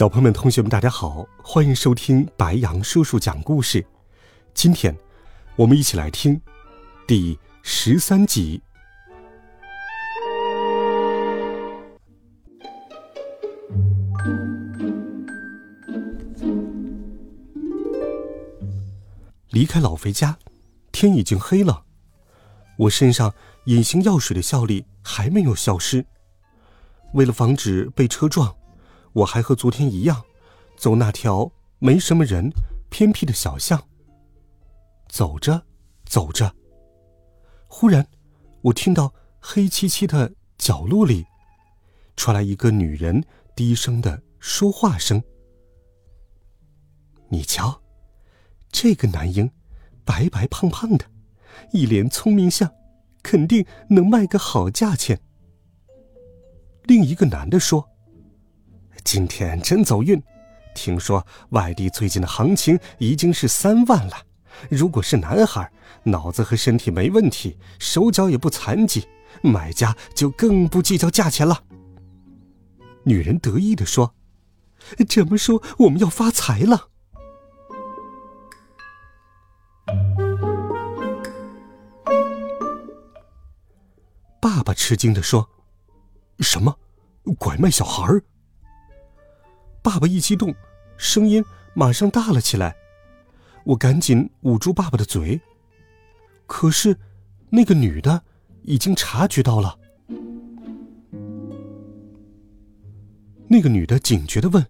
小朋友们、同学们，大家好，欢迎收听白羊叔叔讲故事。今天，我们一起来听第十三集。离开老肥家，天已经黑了，我身上隐形药水的效力还没有消失。为了防止被车撞。我还和昨天一样，走那条没什么人、偏僻的小巷。走着，走着，忽然，我听到黑漆漆的角落里，传来一个女人低声的说话声。你瞧，这个男婴，白白胖胖的，一脸聪明相，肯定能卖个好价钱。另一个男的说。今天真走运，听说外地最近的行情已经是三万了。如果是男孩，脑子和身体没问题，手脚也不残疾，买家就更不计较价钱了。女人得意地说：“这么说，我们要发财了。”爸爸吃惊地说：“什么？拐卖小孩？”爸爸一激动，声音马上大了起来。我赶紧捂住爸爸的嘴。可是，那个女的已经察觉到了。那个女的警觉的问：“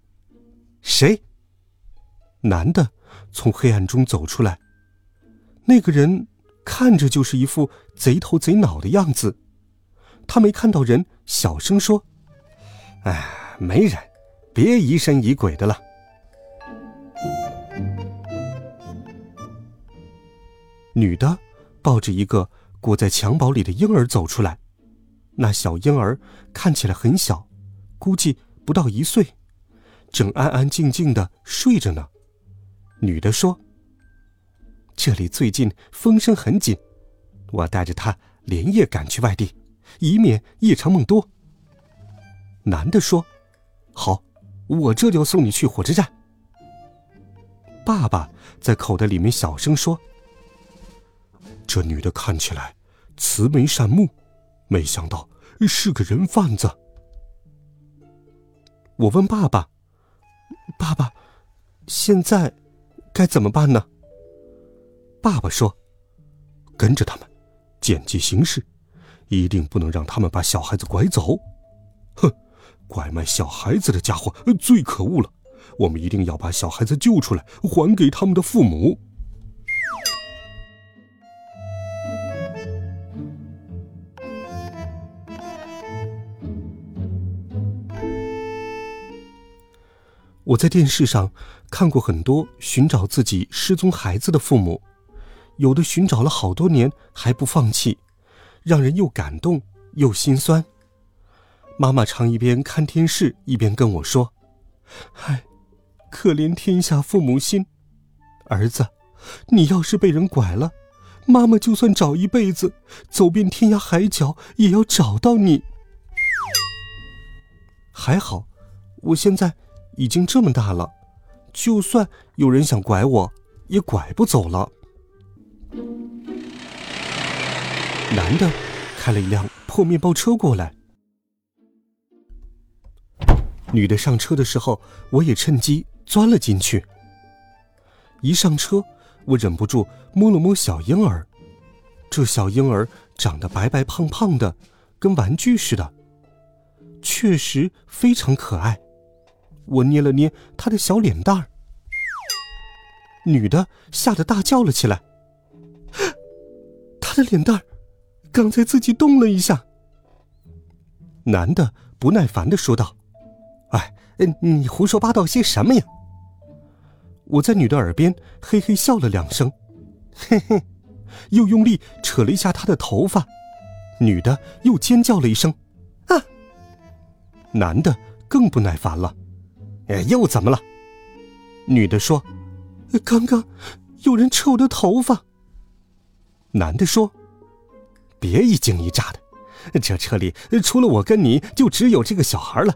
谁？”男的从黑暗中走出来。那个人看着就是一副贼头贼脑的样子。他没看到人，小声说：“哎，没人。”别疑神疑鬼的了。女的抱着一个裹在襁褓里的婴儿走出来，那小婴儿看起来很小，估计不到一岁，正安安静静的睡着呢。女的说：“这里最近风声很紧，我带着他连夜赶去外地，以免夜长梦多。”男的说：“好。”我这就送你去火车站。爸爸在口袋里面小声说：“这女的看起来慈眉善目，没想到是个人贩子。”我问爸爸：“爸爸，现在该怎么办呢？”爸爸说：“跟着他们，见机行事，一定不能让他们把小孩子拐走。”哼。拐卖小孩子的家伙最可恶了，我们一定要把小孩子救出来，还给他们的父母。我在电视上看过很多寻找自己失踪孩子的父母，有的寻找了好多年还不放弃，让人又感动又心酸。妈妈常一边看电视一边跟我说：“唉，可怜天下父母心，儿子，你要是被人拐了，妈妈就算找一辈子，走遍天涯海角也要找到你。还好，我现在已经这么大了，就算有人想拐我，也拐不走了。”男的开了一辆破面包车过来。女的上车的时候，我也趁机钻了进去。一上车，我忍不住摸了摸小婴儿。这小婴儿长得白白胖胖的，跟玩具似的，确实非常可爱。我捏了捏他的小脸蛋儿。女的吓得大叫了起来。他的脸蛋儿刚才自己动了一下。男的不耐烦的说道：“哎，你胡说八道些什么呀？”我在女的耳边嘿嘿笑了两声，嘿嘿，又用力扯了一下她的头发，女的又尖叫了一声：“啊！”男的更不耐烦了：“哎，又怎么了？”女的说：“刚刚有人扯我的头发。”男的说：“别一惊一乍的，这车里除了我跟你就只有这个小孩了。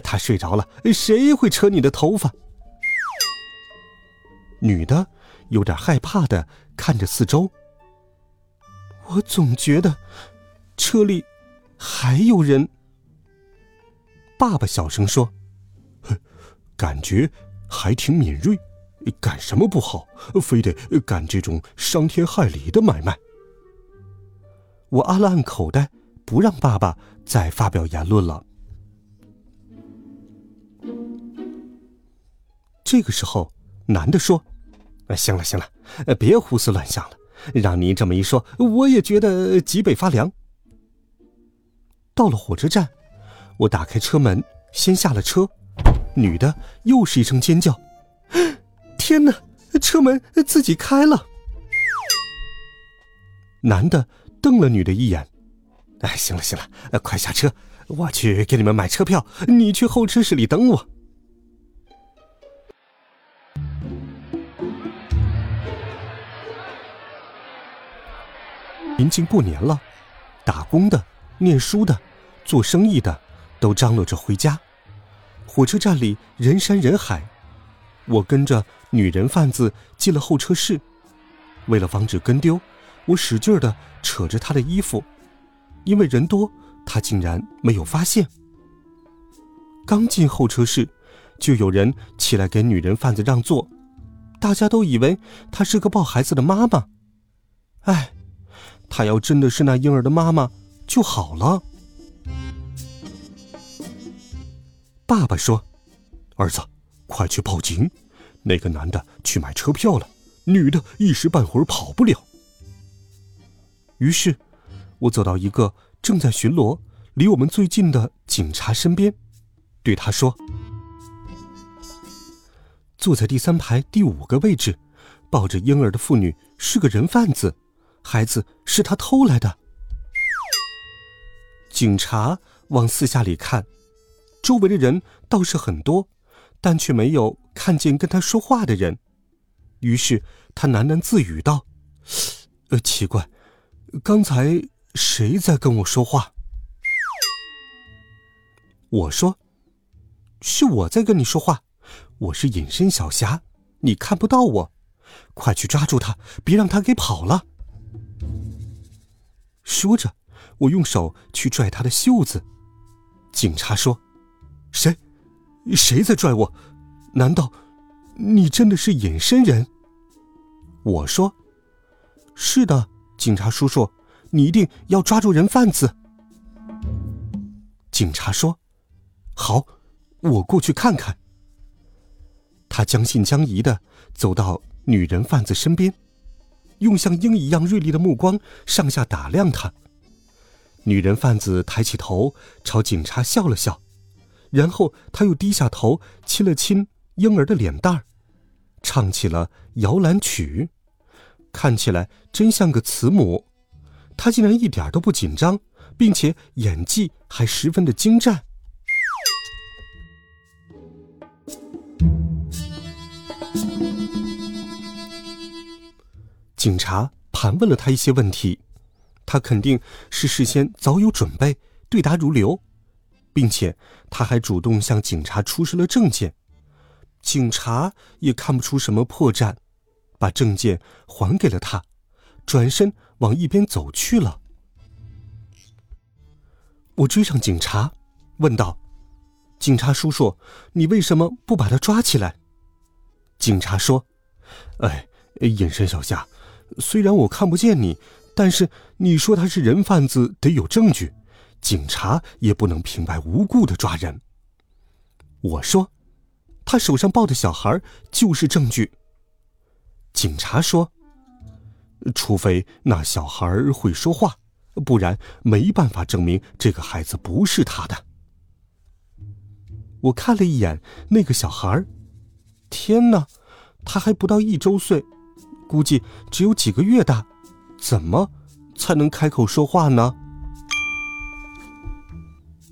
他睡着了，谁会扯你的头发？”女的有点害怕的看着四周。我总觉得车里还有人。爸爸小声说：“感觉还挺敏锐。”干什么不好，非得干这种伤天害理的买卖？我按了按口袋，不让爸爸再发表言论了。这个时候，男的说：“行了行了，别胡思乱想了。让你这么一说，我也觉得脊背发凉。”到了火车站，我打开车门，先下了车。女的又是一声尖叫。天哪！车门自己开了。男的瞪了女的一眼：“哎，行了行了，快下车，我去给你们买车票，你去候车室里等我。”临近过年了，打工的、念书的、做生意的都张罗着回家，火车站里人山人海。我跟着女人贩子进了候车室，为了防止跟丢，我使劲的扯着她的衣服，因为人多，她竟然没有发现。刚进候车室，就有人起来给女人贩子让座，大家都以为她是个抱孩子的妈妈。哎，她要真的是那婴儿的妈妈就好了。爸爸说：“儿子。”快去报警！那个男的去买车票了，女的一时半会儿跑不了。于是，我走到一个正在巡逻、离我们最近的警察身边，对他说：“坐在第三排第五个位置，抱着婴儿的妇女是个人贩子，孩子是他偷来的。”警察往四下里看，周围的人倒是很多。但却没有看见跟他说话的人，于是他喃喃自语道：“呃，奇怪，刚才谁在跟我说话？”我说：“是我在跟你说话，我是隐身小侠，你看不到我，快去抓住他，别让他给跑了。”说着，我用手去拽他的袖子。警察说：“谁？”谁在拽我？难道你真的是隐身人？我说：“是的，警察叔叔，你一定要抓住人贩子。”警察说：“好，我过去看看。”他将信将疑的走到女人贩子身边，用像鹰一样锐利的目光上下打量她。女人贩子抬起头朝警察笑了笑。然后他又低下头亲了亲婴儿的脸蛋儿，唱起了摇篮曲，看起来真像个慈母。他竟然一点都不紧张，并且演技还十分的精湛。警察盘问了他一些问题，他肯定是事先早有准备，对答如流。并且他还主动向警察出示了证件，警察也看不出什么破绽，把证件还给了他，转身往一边走去了。我追上警察，问道：“警察叔叔，你为什么不把他抓起来？”警察说：“哎，隐身小夏，虽然我看不见你，但是你说他是人贩子，得有证据。”警察也不能平白无故的抓人。我说，他手上抱的小孩就是证据。警察说，除非那小孩会说话，不然没办法证明这个孩子不是他的。我看了一眼那个小孩，天哪，他还不到一周岁，估计只有几个月大，怎么才能开口说话呢？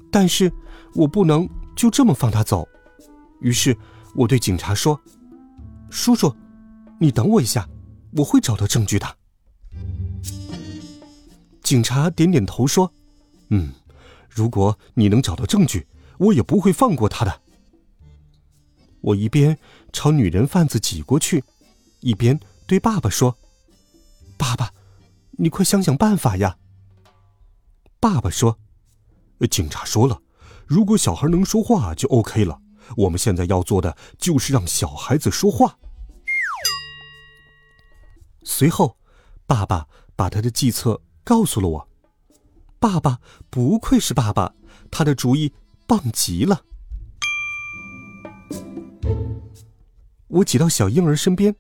但是我不能就这么放他走，于是我对警察说：“叔叔，你等我一下，我会找到证据的。”警察点点头说：“嗯，如果你能找到证据，我也不会放过他的。”我一边朝女人贩子挤过去，一边对爸爸说：“爸爸，你快想想办法呀！”爸爸说。警察说了，如果小孩能说话就 OK 了。我们现在要做的就是让小孩子说话。随后，爸爸把他的计策告诉了我。爸爸不愧是爸爸，他的主意棒极了。我挤到小婴儿身边，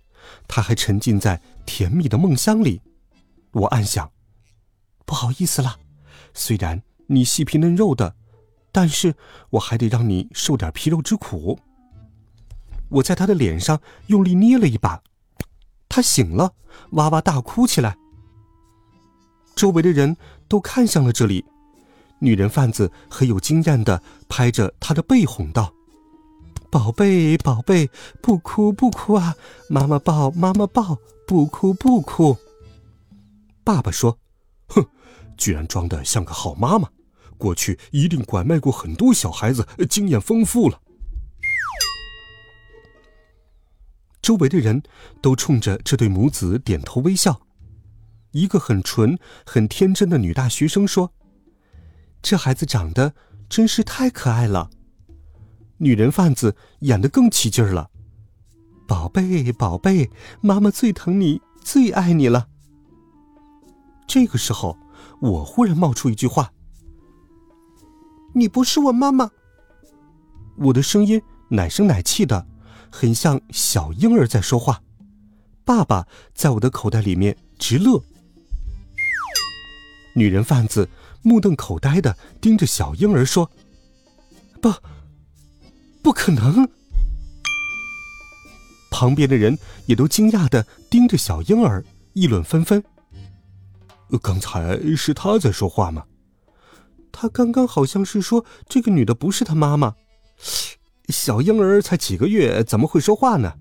他还沉浸在甜蜜的梦乡里。我暗想：不好意思啦，虽然……你细皮嫩肉的，但是我还得让你受点皮肉之苦。我在他的脸上用力捏了一把，他醒了，哇哇大哭起来。周围的人都看向了这里，女人贩子很有经验的拍着他的背哄道：“宝贝，宝贝，不哭不哭啊，妈妈抱，妈妈抱，不哭不哭。”爸爸说：“哼，居然装的像个好妈妈。”过去一定拐卖过很多小孩子，经验丰富了。周围的人都冲着这对母子点头微笑。一个很纯、很天真的女大学生说：“这孩子长得真是太可爱了。”女人贩子演得更起劲儿了：“宝贝，宝贝，妈妈最疼你，最爱你了。”这个时候，我忽然冒出一句话。你不是我妈妈。我的声音奶声奶气的，很像小婴儿在说话。爸爸在我的口袋里面直乐。女人贩子目瞪口呆的盯着小婴儿说：“不，不可能！”旁边的人也都惊讶的盯着小婴儿，议论纷纷。刚才是他在说话吗？他刚刚好像是说这个女的不是他妈妈，小婴儿才几个月，怎么会说话呢？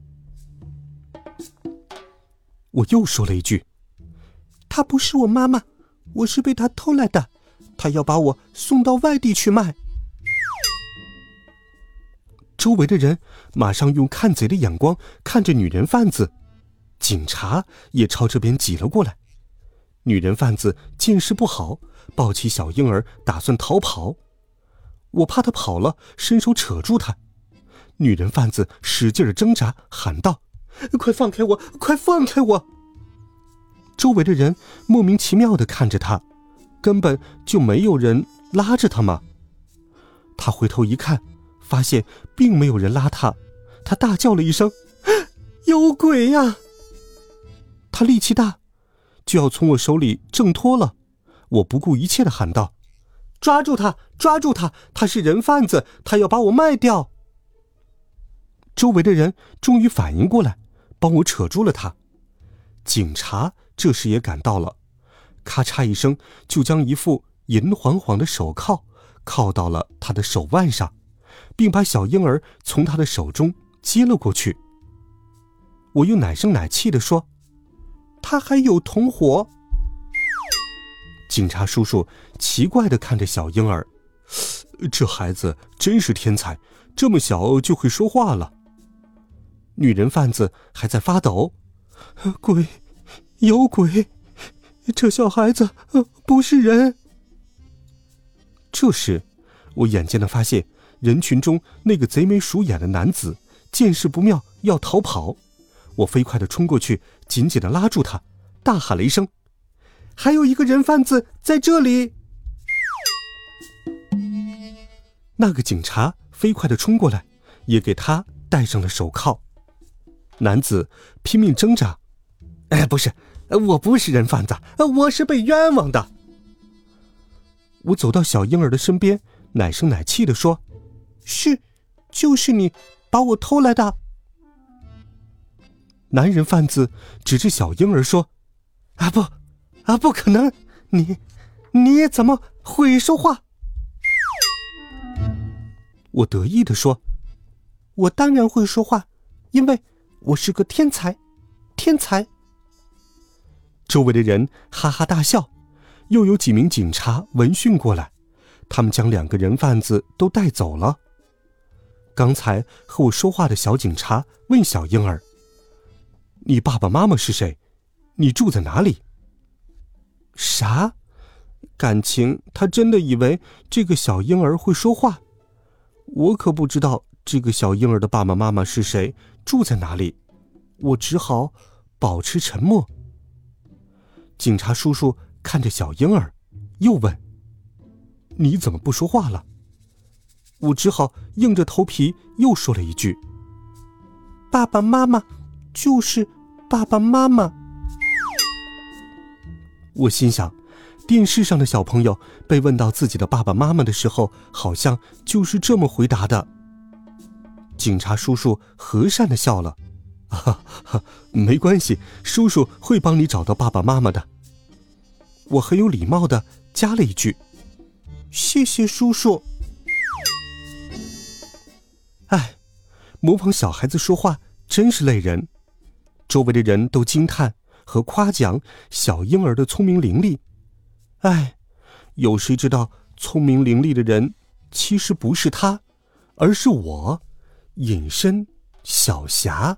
我又说了一句：“她不是我妈妈，我是被她偷来的，她要把我送到外地去卖。”周围的人马上用看贼的眼光看着女人贩子，警察也朝这边挤了过来。女人贩子见势不好。抱起小婴儿，打算逃跑。我怕他跑了，伸手扯住他。女人贩子使劲的挣扎，喊道：“快放开我！快放开我！”周围的人莫名其妙的看着他，根本就没有人拉着他嘛。他回头一看，发现并没有人拉他，他大叫了一声：“有鬼呀！”他力气大，就要从我手里挣脱了。我不顾一切的喊道：“抓住他！抓住他！他是人贩子，他要把我卖掉。”周围的人终于反应过来，帮我扯住了他。警察这时也赶到了，咔嚓一声就将一副银晃晃的手铐铐到了他的手腕上，并把小婴儿从他的手中接了过去。我又奶声奶气的说：“他还有同伙。”警察叔叔奇怪的看着小婴儿，这孩子真是天才，这么小就会说话了。女人贩子还在发抖，鬼，有鬼，这小孩子不是人。这时，我眼尖的发现人群中那个贼眉鼠眼的男子见势不妙，要逃跑。我飞快的冲过去，紧紧的拉住他，大喊了一声。还有一个人贩子在这里。那个警察飞快的冲过来，也给他戴上了手铐。男子拼命挣扎：“哎，不是，我不是人贩子，我是被冤枉的。”我走到小婴儿的身边，奶声奶气的说：“是，就是你把我偷来的。男人贩子指着小婴儿说：“啊不，啊不可能！你，你怎么会说话？”我得意的说：“我当然会说话，因为我是个天才，天才。”周围的人哈哈大笑，又有几名警察闻讯过来，他们将两个人贩子都带走了。刚才和我说话的小警察问小婴儿。你爸爸妈妈是谁？你住在哪里？啥？感情他真的以为这个小婴儿会说话？我可不知道这个小婴儿的爸爸妈妈是谁，住在哪里。我只好保持沉默。警察叔叔看着小婴儿，又问：“你怎么不说话了？”我只好硬着头皮又说了一句：“爸爸妈妈。”就是爸爸妈妈。我心想，电视上的小朋友被问到自己的爸爸妈妈的时候，好像就是这么回答的。警察叔叔和善的笑了，哈哈，没关系，叔叔会帮你找到爸爸妈妈的。我很有礼貌的加了一句：“谢谢叔叔。”模仿小孩子说话真是累人。周围的人都惊叹和夸奖小婴儿的聪明伶俐，哎，有谁知道聪明伶俐的人其实不是他，而是我，隐身小霞。